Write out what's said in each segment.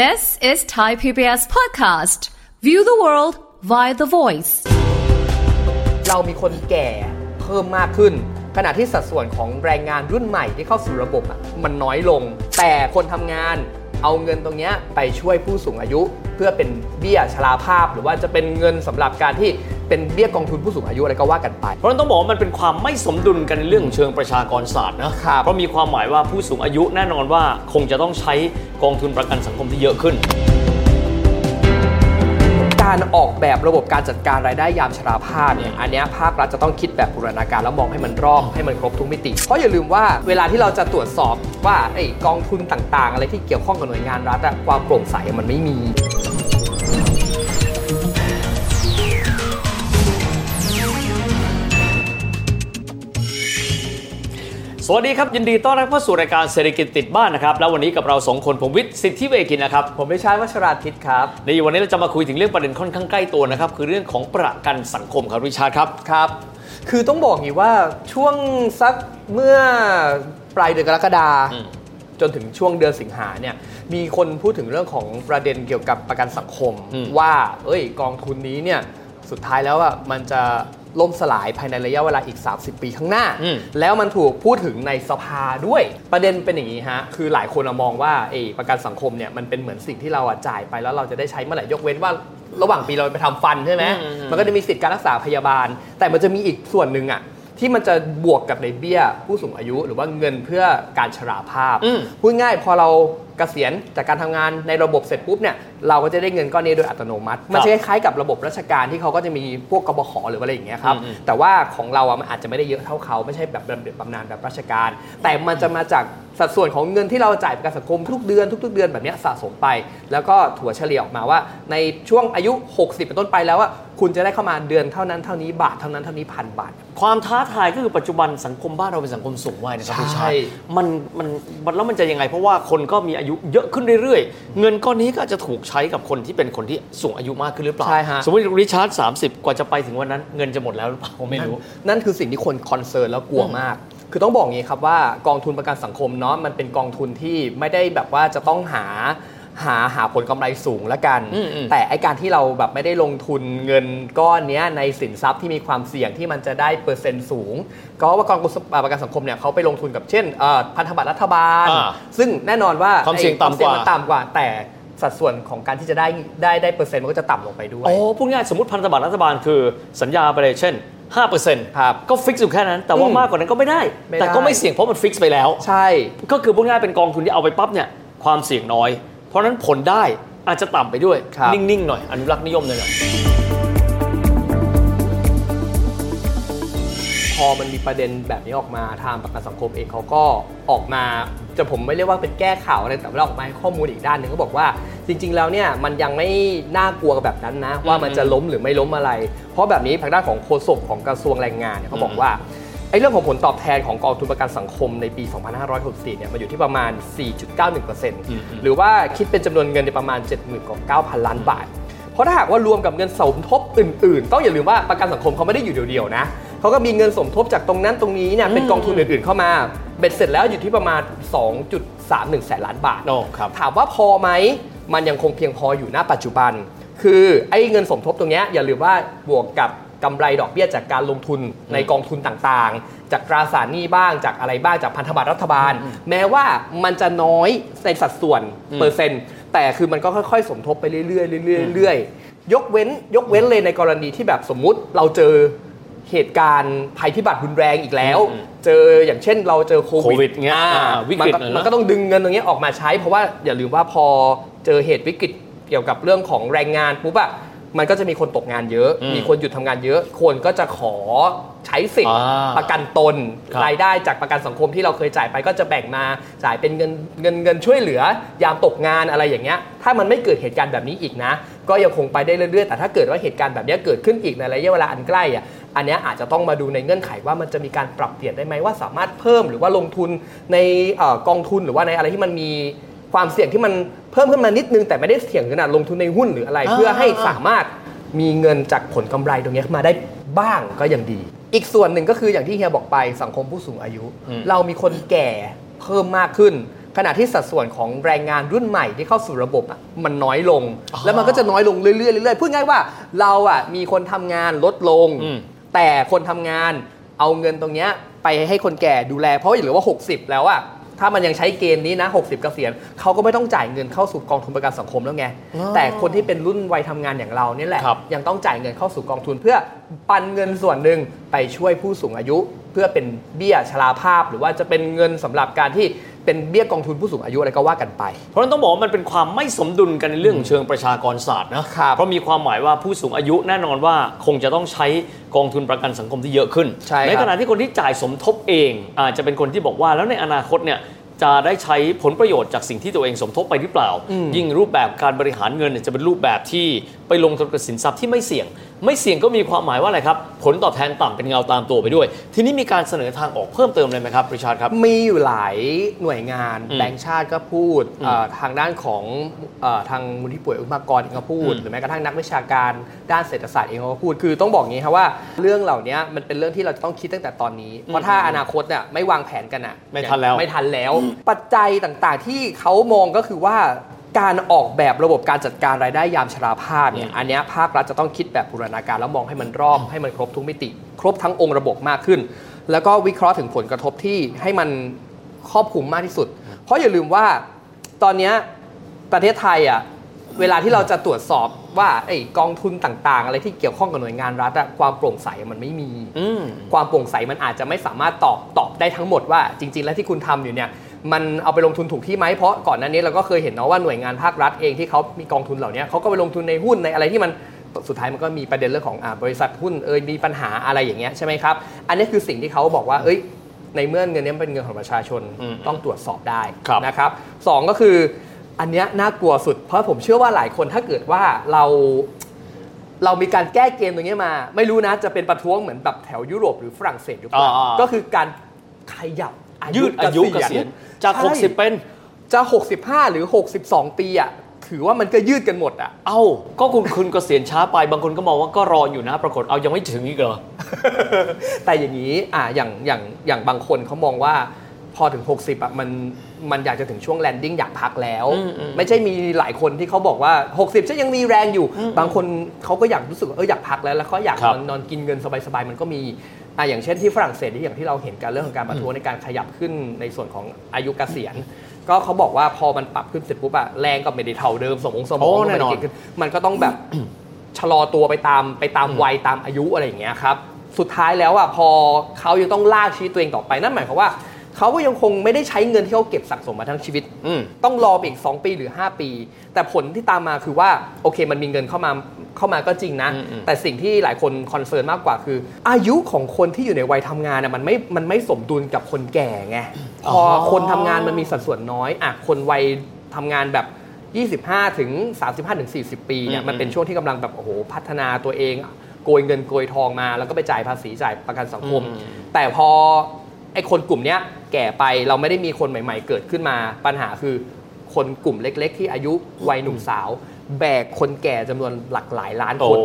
This is Thai PBS podcast. View the world via the voice. เรามีคนแก่เพิ่มมากขึ้น ขณะที่สัดส่วนของแรงงานรุ่นใหม่ที่เข้าสู่ระบบอะมันน้อยลง แต่คนทำงานเอาเงินตรงนี้ไปช่วยผู้สูงอายุ เพื่อเป็นเบี้ยชราภาพ หรือว่าจะเป็นเงินสำหรับการที่ เป็นเบี้ยกองทุนผู้สูงอายุอะไรก็ว่ากันไป เพราะฉะนั้นต้องบอกว่ามันเป็นความไม่สมดุลกันในเรื่องของเชิงประชากรศาสตร์นะครับ เพราะมีความหมายว่าผู้สูงอายุแน่นอนว่าคงจะต้องใช้กองทุนประกันสังคมที่เยอะขึ้น การออกแบบระบบการจัดการรายได้ยามชราภาพเนี่ยอันเนี้ยภาครัฐจะต้องคิดแบบบูรณาการแล้วมองให้มันรอบให้มันครบทุกมิติ เพราะอย่าลืมว่าเวลาที่เราจะตรวจสอบว่าไอ้กองทุนต่างๆ อะไรที่เกี่ยวข้องกับหน่วยงานรัฐอะความโปร่งใสมันไม่มี สวัสดีครับ ยินดีต้อนรับเข้าสู่รายการเศรษฐกิจติดบ้านนะครับ แล้ววันนี้กับเราสองคนผมวิทย์สิทธิเวกินนะครับผมไม่ใช่วัชราทิตครับในวันนี้เราจะมาคุยถึงเรื่องประเด็นค่อนข้างใกล้ตัวนะครับคือเรื่องของประกันสังคมครับริชาร์ดครับครับ คือต้องบอกอย่างนี้ว่าช่วงสักเมื่อปลายเดือนกรกฎาอืมจนถึงช่วงเดือนสิงหาเนี่ยมีคนพูดถึงเรื่องของประเด็นเกี่ยวกับประกันสังคม ว่า เอ้ย กองทุนนี้เนี่ยสุดท้ายแล้วอะมันจะ ล่มสลายภายในระยะเวลาอีก 30 ปีข้างหน้าอืมแล้วมันถูกพูดถึงในสภาด้วย ประเด็นเป็นอย่างนี้ฮะ คือหลายคนอะมองว่าเออประกันสังคมเนี่ยมันเป็นเหมือนสิ่งที่เราอะจ่ายไปแล้วเราจะได้ใช้เมื่อไหร่ยกเว้นว่าระหว่างปีเราไปทำฟันใช่ไหมอืมอืมมันก็จะมีสิทธิการรักษาพยาบาล แต่มันจะมีอีกส่วนหนึ่งอะที่มันจะบวกกับในเบี้ยผู้สูงอายุ หรือว่าเงินเพื่อการชราภาพอืมพูดง่ายพอเราเกษียณจากการทำงานในระบบเสร็จปุ๊บเนี่ยเราก็จะได้เงินก้อนนี้โดยอัตโนมัติ มันจะคล้ายๆกับระบบราชการที่เขาก็จะมีพวกกบขหรือว่าอะไรอย่างเงี้ยครับอืมแต่ว่าของเราอะมันอาจจะไม่ได้เยอะเท่าเขาไม่ใช่แบบบำเหน็จบำนาญแบบราชการ แต่มันจะมาจากสัดส่วนของเงินที่เราจ่ายประกันสังคมทุกเดือนทุก ๆ เดือนแบบเนี้ยสะสมไป แล้วก็ถัวเฉลี่ยออกมาว่า ในช่วงอายุ 60 เป็นต้นไปแล้วว่าคุณจะได้เข้ามาเดือนเท่านั้นเท่านี้บาทเท่านั้นเท่านี้พันบาท ความท้าทายก็คือปัจจุบันสังคมบ้านเราเป็นสังคมสูงวัยนะครับใช่ริชาร์ดมันมันมันแล้วมันจะยังไงเพราะว่าคนก็มีอายุเยอะขึ้นเรื่อยๆ เงินก้อนนี้ก็อาจจะถูกใช้กับคนที่เป็นคนที่สูงอายุมากขึ้นหรือเปล่า ใช่ฮะ สมมติริชาร์ด30 กว่าจะไปถึงวันนั้น เงินจะหมดแล้วหรือเปล่าผมไม่รู้ นั่นคือสิ่งที่คนคอนเซิร์นแล้วกลัวมาก คือต้องบอกอย่างนี้ครับว่ากองทุนประกันสังคมเนาะมันเป็นกองทุนที่ไม่ได้แบบว่าจะต้องหา หาหาผลกำไรสูงละกันอืมอืมแต่ไอการที่เราแบบไม่ได้ลงทุนเงินก้อนเนี้ยในสินทรัพย์ที่มีความเสี่ยงที่มันจะได้เปอร์เซ็นต์สูง ก็ว่ากองทุนประกันสังคมเนี่ยเขาไปลงทุนกับเช่นเอ่อพันธบัตรรัฐบาลอ่าซึ่งแน่นอนว่าความเสี่ยงไอ้ต่ำกว่ามันต่ำกว่าแต่สัดส่วนของการที่จะได้ได้ได้เปอร์เซ็นต์มันก็จะต่ำลงไปด้วย อ๋อพูดง่ายสมมติพันธบัตรรัฐบาลคือสัญญาไปเลยเช่น5%ครับก็ฟิกซ์อยู่แค่นั้น แต่ว่าอืมมากกว่านั้นก็ไม่ได้ไม่ได้ แต่ก็ไม่เสี่ยงเพราะมันฟิกซ์ไปแล้ว ใช่ ก็คือพูดง่ายเป็นกองทุนที่เอาไปปั๊บเนี่ยความเสี่ยงน้อย เพราะฉะนั้นผลได้อาจจะต่ำไปด้วยครับนิ่ง ๆ หน่อยอนุรักษ์นิยมหน่อยพอมันมีประเด็นแบบนี้ออกมาทางประกันสังคมเองเขาก็ออกมาจะผมไม่เรียกว่าเป็นแก้ข่าวอะไรแต่ว่าออกมาให้ข้อมูลอีกด้านหนึ่งก็บอกว่า จริง ๆ แล้วเนี่ยมันยังไม่น่ากลัวแบบนั้นนะ ว่ามันจะล้มหรือไม่ล้มอะไร เพราะแบบนี้ทางด้านของโฆษกของกระทรวงแรงงานเนี่ยเขาบอกว่า ไอ้เรื่องของผลตอบแทนของกองทุนประกันสังคมในปี 2564 เนี่ย มันอยู่ที่ประมาณ 4.91%หรือว่าคิดเป็นจำนวนเงินในประมาณ70,000กว่า9,000 ล้านบาท เพราะถ้าหากว่ารวมกับเงินสมทบอื่น ๆ ต้องอย่าลืมว่าประกันสังคมเขาไม่ได้อยู่เดียว ๆ นะเขาก็มีเงินสมทบจากตรงนั้นตรงนี้เนี่ยเป็นกองทุนอื่น ๆ เข้ามา เบ็ดเสร็จแล้วอยู่ที่ประมาณ 2.31 แสนล้านบาทโอ้ครับถามว่าพอไหม มันยังคงเพียงพออยู่ณปัจจุบัน คือไอ้เงินสมทบตรงเนี้ยอย่าลืมว่าบวกกับ กำไรดอกเบี้ยจากการลงทุนในกองทุนต่างๆ จากตราสารหนี้บ้างจากอะไรบ้างจากพันธบัตรรัฐบาล แม้ว่ามันจะน้อยในสัดส่วนเปอร์เซ็นต์ แต่คือมันก็ค่อยๆ สมทบไปเรื่อยๆเรื่อยๆเรื่อยๆยกเว้นยกเว้นเลยในกรณีที่แบบสมมุติเราเจอเหตุการณ์ภัยพิบัติรุนแรงอีกแล้ว เจออย่างเช่นเราเจอโคโควิดเงี้ยอ่าอ่าวิกฤตมันเลยนะมันก็ต้องดึงเงินตรงนี้ออกมาใช้ เพราะว่าอย่าลืมว่าพอเจอเหตุวิกฤตเกี่ยวกับเรื่องของแรงงานปุ๊บอะ มันก็จะมีคนตกงานเยอะอืมมีคนหยุดทำงานเยอะ คนก็จะขอใช้สิทธิ์อ่าประกันตนครับรายได้จากประกันสังคมที่เราเคยจ่ายไปก็จะแบ่งมาจ่ายเป็นเงินเงินเงินช่วยเหลือ ยามตกงานอะไรอย่างเงี้ย ถ้ามันไม่เกิดเหตุการณ์แบบนี้อีกนะ ก็ยังคงไปได้เรื่อยๆ แต่ถ้าเกิดว่าเหตุการณ์แบบนี้เกิดขึ้นอีกในระยะเวลาอันใกล้อะอันเนี้ยอาจจะต้องมาดูในเงื่อนไขว่ามันจะมีการปรับเปลี่ยนได้ไหมว่าสามารถเพิ่มหรือว่าลงทุนในเอ่อกองทุนหรือว่าในอะไรที่มันมี ความเสี่ยงที่มันเพิ่มขึ้นมานิดนึงแต่ไม่ได้เสี่ยงขนาดลงทุนในหุ้นหรืออะไรอ่าเพื่อให้สามารถมีเงินจากผลกำไรตรงนี้มาได้บ้างก็ยังดี อีกส่วนหนึ่งก็คืออย่างที่เฮียบอกไปสังคมผู้สูงอายุ เรามีคนแก่เพิ่มมากขึ้น ขณะที่สัดส่วนของแรงงานรุ่นใหม่ที่เข้าสู่ระบบอะมันน้อยลง แล้วมันก็จะน้อยลงเรื่อยๆเรื่อยๆพูดง่ายว่าเราอะมีคนทำงานลดลงอืมแต่คนทำงานเอาเงินตรงเนี้ยไปให้คนแก่ดูแลเพราะเหลือว่า 60 แล้วอะ ถ้ามันยังใช้เกณฑ์นี้นะ 60 เกษียณเขาก็ไม่ต้องจ่ายเงินเข้าสู่กองทุนประกันสังคมแล้วไง แต่คนที่เป็นรุ่นวัยทำงานอย่างเราเนี่ยแหละ ครับ ยังต้องจ่ายเงินเข้าสู่กองทุน เพื่อปันเงินส่วนหนึ่งไปช่วยผู้สูงอายุ เพื่อเป็นเบี้ยชราภาพ หรือว่าจะเป็นเงินสำหรับการที่ เป็นเบี้ยกองทุนผู้สูงอายุอะไรก็ว่ากันไป เพราะฉะนั้นต้องบอกว่ามันเป็นความไม่สมดุลกันในเรื่องของเชิงประชากรศาสตร์นะครับเพราะมีความหมายว่าผู้สูงอายุแน่นอนว่าคงจะต้องใช้กองทุนประกันสังคมที่เยอะขึ้นใช่ครับขณะที่คนที่จ่ายสมทบเองอาจจะเป็นคนที่บอกว่าแล้วในอนาคตเนี่ย จะได้ใช้ผลประโยชน์จากสิ่งที่ตัวเองสมทบไปหรือเปล่า ยิ่งรูปแบบการบริหารเงินเนี่ยจะเป็นรูปแบบที่ไปลงทุนกับสินทรัพย์ที่ไม่เสี่ยง ไม่เสี่ยงก็มีความหมายว่าอะไรครับ ผลตอบแทนต่ำเป็นเงาตามตัวไปด้วย ทีนี้มีการเสนอทางออกเพิ่มเติมเลยไหมครับริชาร์ดครับ มีอยู่หลายหน่วยงานอืมแบงก์ชาติก็พูดอืมเอ่อทางด้านของเออทางมูลที่ป่วยอุปกรณ์เองก็พูดอืมหรือแม้กระทั่งนักวิชาการด้านเศรษฐศาสตร์เองก็พูด คือต้องบอกงี้ครับว่าเรื่องเหล่านี้มันเป็นเรื่องที่เราจะต้องคิดตั้งแต่ตอนนี้ เพราะถ้าอนาคตเนี่ยไม่วางแผนกันอะไม่ทันแล้วไม่ทันแล้วปัจจัยต่างๆ ที่เขามองก็คือว่าการออกแบบระบบการจัดการรายได้ยามชราภาพเนี่ยอืมอันเนี้ยภาครัฐจะต้องคิดแบบบูรณาการแล้วมองให้มันรอบให้มันครบทุกมิติ ครบทั้งองค์ระบบมากขึ้น แล้วก็วิเคราะห์ถึงผลกระทบที่ให้มันครอบคลุมมากที่สุด เพราะอย่าลืมว่าตอนเนี้ยประเทศไทยอะเวลาที่เราจะตรวจสอบว่าไอ้กองทุนต่างๆ อะไรที่เกี่ยวข้องกับหน่วยงานรัฐอะความโปร่งใสมันไม่มีอืมความโปร่งใสมันอาจจะไม่สามารถตอบตอบได้ทั้งหมดว่า จริง ๆ แล้วที่คุณทำอยู่เนี่ย มันเอาไปลงทุนถูกที่ไหมเพราะก่อนหน้านี้เราก็เคยเห็นเนาะว่าหน่วยงานภาครัฐเองที่เขามีกองทุนเหล่านี้เขาก็ไปลงทุนในหุ้นในอะไรที่มันสุดท้ายมันก็มีประเด็นเรื่องของอาบริษัทหุ้นเอยมีปัญหาอะไรอย่างเงี้ยใช่ไหมครับอันนี้คือสิ่งที่เขาบอกว่าเอ้ยในเมื่อเงินนี้มันเป็นเงินของประชาชนอืมต้องตรวจสอบได้ครับนะครับสองก็คืออันเนี้ยน่ากลัวสุด เพราะผมเชื่อว่าหลายคนถ้าเกิดว่าเราเรามีการแก้เกมตรงนี้มา ไม่รู้นะจะเป็นประท้วงเหมือนแบบแถวยุโรปหรือฝรั่งเศสหรือเปล่าอ่าๆก็คือการขยับอา ยุยืดอายุเกษียณจากใช่60 เป็นจะ 65 หรือ 62 ปีอะถือว่ามันก็ยืดกันหมดอะ เอ้า ก็คุณคุณเกษียณช้าไป บางคนก็มองว่าก็รออยู่นะ ปรากฏเอายังไม่ถึงอีกเหรอ แต่อย่างนี้ อะอย่างอย่างอย่างบางคนเขามองว่าพอถึง 60อะมันมันอยากจะถึงช่วงแลนดิ้งอยากพักแล้วอืมอืมไม่ใช่มีหลายคนที่เขาบอกว่า 60ฉันยังมีแรงอยู่ บางคนเขาก็อยากรู้สึกว่าเอออยากพักแล้วแล้วเขาอยากครันบอนนอนกินเงินสบายๆมันก็มี อะอย่างเช่นที่ฝรั่งเศสที่อย่างที่เราเห็นกันเรื่องของการประท้วงในการขยับขึ้นในส่วนของอายุเกษียณ ก็เขาบอกว่าพอมันปรับขึ้นเสร็จปุ๊บอะแรงก็ไม่ได้เท่าเดิมสมองสมองโอ้ก็ไม่แน่นได้อนเก่งขึ้นมันก็ต้องแบบชะลอตัวไปตามไปตามวัยตามอายุอะไรอย่างเงี้ยครับสุดท้ายแล้วอะพอเขายังต้องลากชีวิตตัวเองต่อไปนั่นหมายความว่า เขาก็ยังคงไม่ได้ใช้เงินที่เขาเก็บสะสมมาทั้งชีวิตอืมต้องรอไปอีก 2 ปีหรือ 5 ปี แต่ผลที่ตามมาคือว่าโอเคมันมีเงินเข้ามาเข้ามาก็จริงนะอืมอืมแต่สิ่งที่หลายคนคอนเซิร์นมากกว่าคือ อายุของคนที่อยู่ในวัยทำงานน่ะมันไม่มันไม่สมดุลกับคนแก่ไงพออคนทำงานมันมีสัดส่วนน้อยอะคนวัยทำงานแบบ25 ถึง 35 ถึง 40 ปีเนี่ยอืมมันเป็นช่วงที่กำลังแบบโอ้โหพัฒนาตัวเอง โกยเงินโกยทองมา แล้วก็ไปจ่ายภาษีจ่ายประกันสังคมอืมแต่พอ ไอ้คนกลุ่มเนี้ยแก่ไปเราไม่ได้มีคนใหม่ ๆ เกิดขึ้นมา ปัญหาคือคนกลุ่มเล็ก ๆ ที่อายุวัยหนุ่มสาว แบกคนแก่จำนวนหลักหลายล้านโอ้คน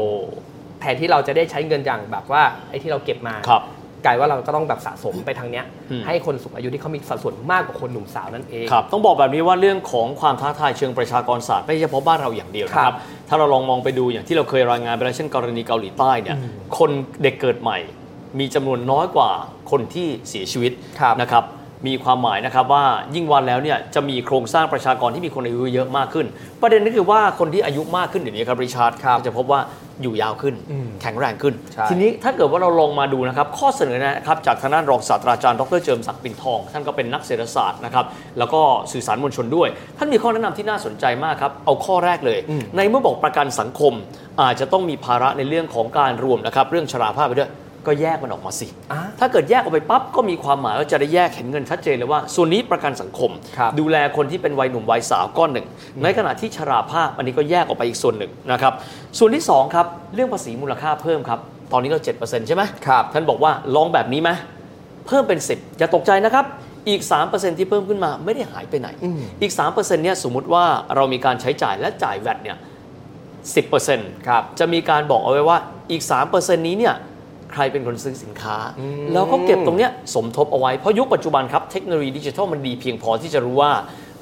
แทนที่เราจะได้ใช้เงินอย่างแบบว่าไอ้ที่เราเก็บมาครับกลายว่าเราก็ต้องแบบสะสมไปทางเนี้ยอืมให้คนสูงอายุที่เขามีสัดส่วนมากกว่าคนหนุ่มสาวนั่นเองครับต้องบอกแบบนี้ว่าเรื่องของความท้าทายเชิงประชากรศาสตร์ไม่ใช่เฉพาะบ้านเราอย่างเดียวนะคครัรับบถ้าเราลองมองไปดูอย่างที่เราเคยรายงานไปแล้วเช่นกรณีเกาหลีใต้เนี่ยคนเด็กเกิดใหม่ มีจำนวนน้อยกว่าคนที่เสียชีวิตครับนะครับมีความหมายนะครับว่ายิ่งวันแล้วเนี่ยจะมีโครงสร้างประชากรที่มีคนอายุเยอะมากขึ้น ประเด็นก็คือว่าคนที่อายุมากขึ้นเดี๋ยวนี้ครับริชาร์ดครับจะพบว่าอยู่ยาวขึ้นอืมแข็งแรงขึ้นใช่ทีนี้ถ้าเกิดว่าเราลองมาดูนะครับ ข้อเสนอนะครับจากทางด้านรองศาสตราจารย์ดรเจิมศักดิ์ปิ่นทอง ท่านก็เป็นนักเศรษฐศาสตร์นะครับแล้วก็สื่อสารมวลชนด้วย ท่านมีข้อแนะนำที่น่าสนใจมากครับเอาข้อแรกเลยอืมในเมื่อบอกประกันสังคม อาจจะต้องมีภาระในเรื่องของการรวมนะครับเรื่องชราภาพไปด้วย ก็แยกมันออกมาสิอะถ้าเกิดแยกออกไปปั๊บก็มีความหมายว่าจะได้แยกเห็นเงินชัดเจนเลยว่า ส่วนนี้ประกันสังคมครับดูแลคนที่เป็นวัยหนุ่มวัยสาวก้อนหนึ่ง ในขณะที่ชราภาพอันนี้ก็แยกออกไปอีกส่วนหนึ่งนะครับ ส่วนที่สองครับเรื่องภาษีมูลค่าเพิ่มครับ ตอนนี้เรา7%ใช่ไหมครับท่านบอกว่าลองแบบนี้ไหมเพิ่มเป็น 10อย่าตกใจนะครับอีก 3%ที่เพิ่มขึ้นมาไม่ได้หายไปไหนอืมอีก 3%เนี่ยสมมุติว่าเรามีการใช้จ่ายและจ่ายแวดเนี่ย10%ครับจะมีการบอกเอาไว้ว่าอีก 3%นี้เนี่ย ใครเป็นคนซื้อสินค้า แล้วก็เก็บตรงเนี้ยสมทบเอาไว้เพราะยุคปัจจุบันครับเทคโนโลยีดิจิทัลมันดีเพียงพอที่จะรู้ว่า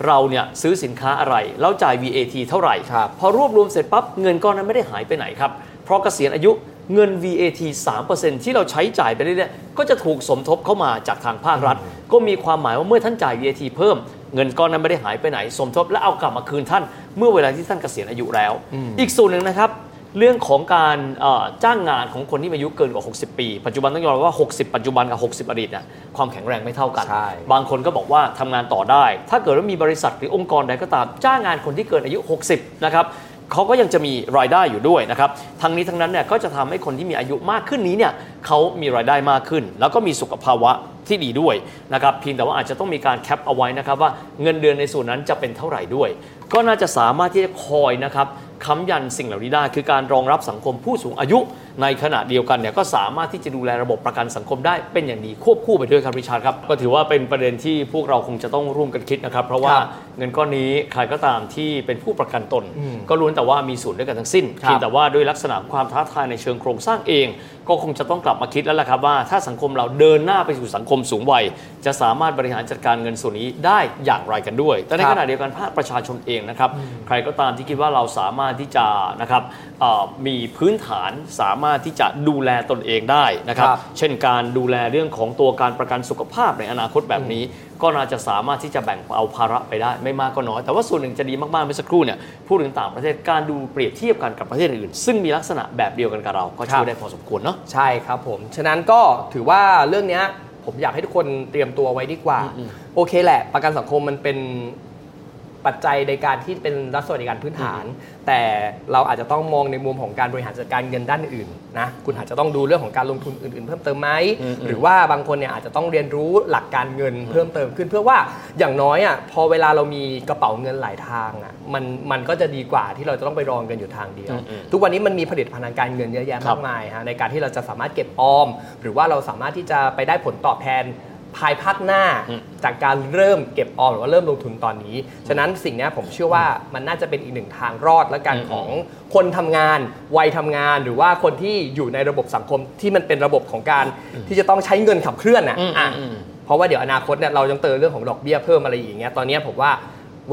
เราเนี่ยซื้อสินค้าอะไรแล้วจ่าย VAT เท่าไหร่ครับพอรวบรวมเสร็จปั๊บเงินก้อนนั้นไม่ได้หายไปไหนครับ เพราะเกษียณอายุเงิน VAT 3%ที่เราใช้จ่ายไปเรื่อยๆก็จะถูกสมทบเข้ามาจากทางภาครัฐ ก็มีความหมายว่าเมื่อท่านจ่าย VAT เพิ่ม เงินก้อนนั้นไม่ได้หายไปไหน สมทบและเอากลับมาคืนท่าน เมื่อเวลาที่ท่านเกษียณอายุแล้ว อีกส่วนหนึ่งนะครับ เรื่องของการเอ่อจ้างงานของคนที่มีอายุเกินกว่า 60 ปี ปัจจุบันต้องยอมรับว่า 60 ปัจจุบันกับ 60 อดีตเนี่ยความแข็งแรงไม่เท่ากันใช่บางคนก็บอกว่าทำงานต่อได้ ถ้าเกิดว่ามีบริษัทหรือองค์กรใดก็ตาม จ้างงานคนที่เกินอายุ 60 นะครับเขาก็ยังจะมีรายได้อยู่ด้วยนะครับ ทั้งนี้ทั้งนั้นเนี่ยก็จะทำให้คนที่มีอายุมากขึ้นนี้เนี่ยเขามีรายได้มากขึ้น แล้วก็มีสุขภาวะที่ดีด้วยนะครับเพียงแต่ว่าอาจจะต้องมีการแคปเอาไว้นะครับว่าเงินเดือนในส่วนนั้นจะเป็นเท่าไหร่ด้วย ก็น่าจะสามารถที่จะคอยนะครับ ค้ำยันสิ่งเหล่านี้ได้ คือการรองรับสังคมผู้สูงอายุ ในขณะเดียวกันเนี่ยก็สามารถที่จะดูแลระบบประกันสังคมได้เป็นอย่างดีควบคู่ไปด้วยครับริชาร์ดครับก็ถือว่าเป็นประเด็นที่พวกเราคงจะต้องร่วมกันคิดนะครับเพราะว่าครับเงินก้อนนี้ใครก็ตามที่เป็นผู้ประกันตน ก็ล้วนแต่ว่ามีส่วนด้วยกันทั้งสิ้นครับเพียงแต่ว่าด้วยลักษณะความท้าทายในเชิงโครงสร้างเอง ก็คงจะต้องกลับมาคิดแล้วล่ะครับว่าถ้าสังคมเราเดินหน้าไปสู่สังคมสูงวัย จะสามารถบริหารจัดการเงินส่วนนี้ได้อย่างไรกันด้วย แต่ในครับขณะเดียวกันภาคประชาชนเองนะครับใครก็ตามที่คิดว่าเราสามารถที่จะนะครับเอ่อมีพื้นฐานสามารถที่จะดูแลตนเองได้นะครับ ครับ เช่นการดูแลเรื่องของตัวการประกันสุขภาพในอนาคตแบบนี้ ก็น่าจะสามารถที่จะแบ่งเอาภาระไปได้ไม่มากก็น้อย แต่ว่าส่วนหนึ่งจะดีมากๆเมื่อสักครู่เนี่ยพูดถึงต่างประเทศการดูเปรียบเทียบกันกับประเทศอื่น ซึ่งมีลักษณะแบบเดียวกันกับเราก็ช่วยได้พอสมควรเนาะ ใช่ครับผม ฉะนั้นก็ถือว่าเรื่องเนี้ยผมอยากให้ทุกคนเตรียมตัวไว้ดีกว่าอืมโอเคแหละ ประกันสังคมมันเป็น ปัจจัยในการที่เป็นรัฐสวัสดิการพื้นฐาน แต่เราอาจจะต้องมองในมุมของการบริหารจัดการเงินด้านอื่นนะคุณอาจจะต้องดูเรื่องของการลงทุนอื่น ๆ เพิ่มเติมไหมอืมหรือว่าบางคนเนี่ยอาจจะต้องเรียนรู้หลักการเงินเพิ่มเติมขึ้น เพื่อว่าอย่างน้อยอะพอเวลาเรามีกระเป๋าเงินหลายทางอะมันมันก็จะดีกว่าที่เราจะต้องไปรองเงินอยู่ทางเดียวอืมอืมทุกวันนี้มันมีผลิตภัณฑ์ทางการเงินเยอะแยะครัมาบกมายฮะในการที่เราจะสามารถเก็บออม หรือว่าเราสามารถที่จะไปได้ผลตอบแทน ภายภาคหน้าอืมจากการเริ่มเก็บออมหรือว่าเริ่มลงทุนตอนนี้ ฉะนั้นสิ่งเนี้ยผมเชื่อว่ามันน่าจะเป็นอีกหนึ่งทางรอดและกันอืมของคนทำงาน วัยทำงาน หรือว่าคนที่อยู่ในระบบสังคมที่มันเป็นระบบของการที่จะต้องใช้เงินขับเคลื่อนน่ะอืมอะอืมเพราะว่าเดี๋ยวอนาคตเนี่ยเราต้องเจอเรื่องของดอกเบี้ยเพิ่มอะไรอย่างเงี้ยตอนเนี้ยผมว่า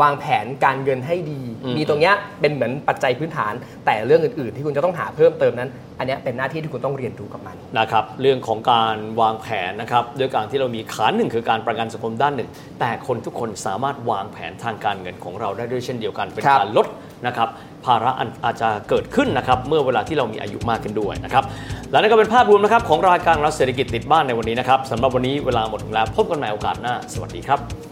วางแผนการเงินให้ดีอืมมีตรงเนี้ยเป็นเหมือนปัจจัยพื้นฐาน แต่เรื่องอื่นๆ ที่คุณจะต้องหาเพิ่มเติมนั้น อันเนี้ยเป็นหน้าที่ที่คุณต้องเรียนรู้กับมันนะครับเรื่องของการวางแผนนะครับด้วยการที่เรามีขาหนึ่งคือการประกันสังคมด้านหนึ่ง แต่คนทุกคนสามารถวางแผนทางการเงินของเราได้ด้วยเช่นเดียวกันเป็นครับการลดนะครับภาระอันอาจจะเกิดขึ้นนะครับเมื่อเวลาที่เรามีอายุมากขึ้นด้วยนะครับและนั่นก็เป็นภาพรวมนะครับของรายการรัฐเศรษฐกิจติดบ้านในวันนี้นะครับสำหรับวันนี้เวลาหมดลงแล้วพบกันใหม่โอกาสหน้า สวัสดีครับ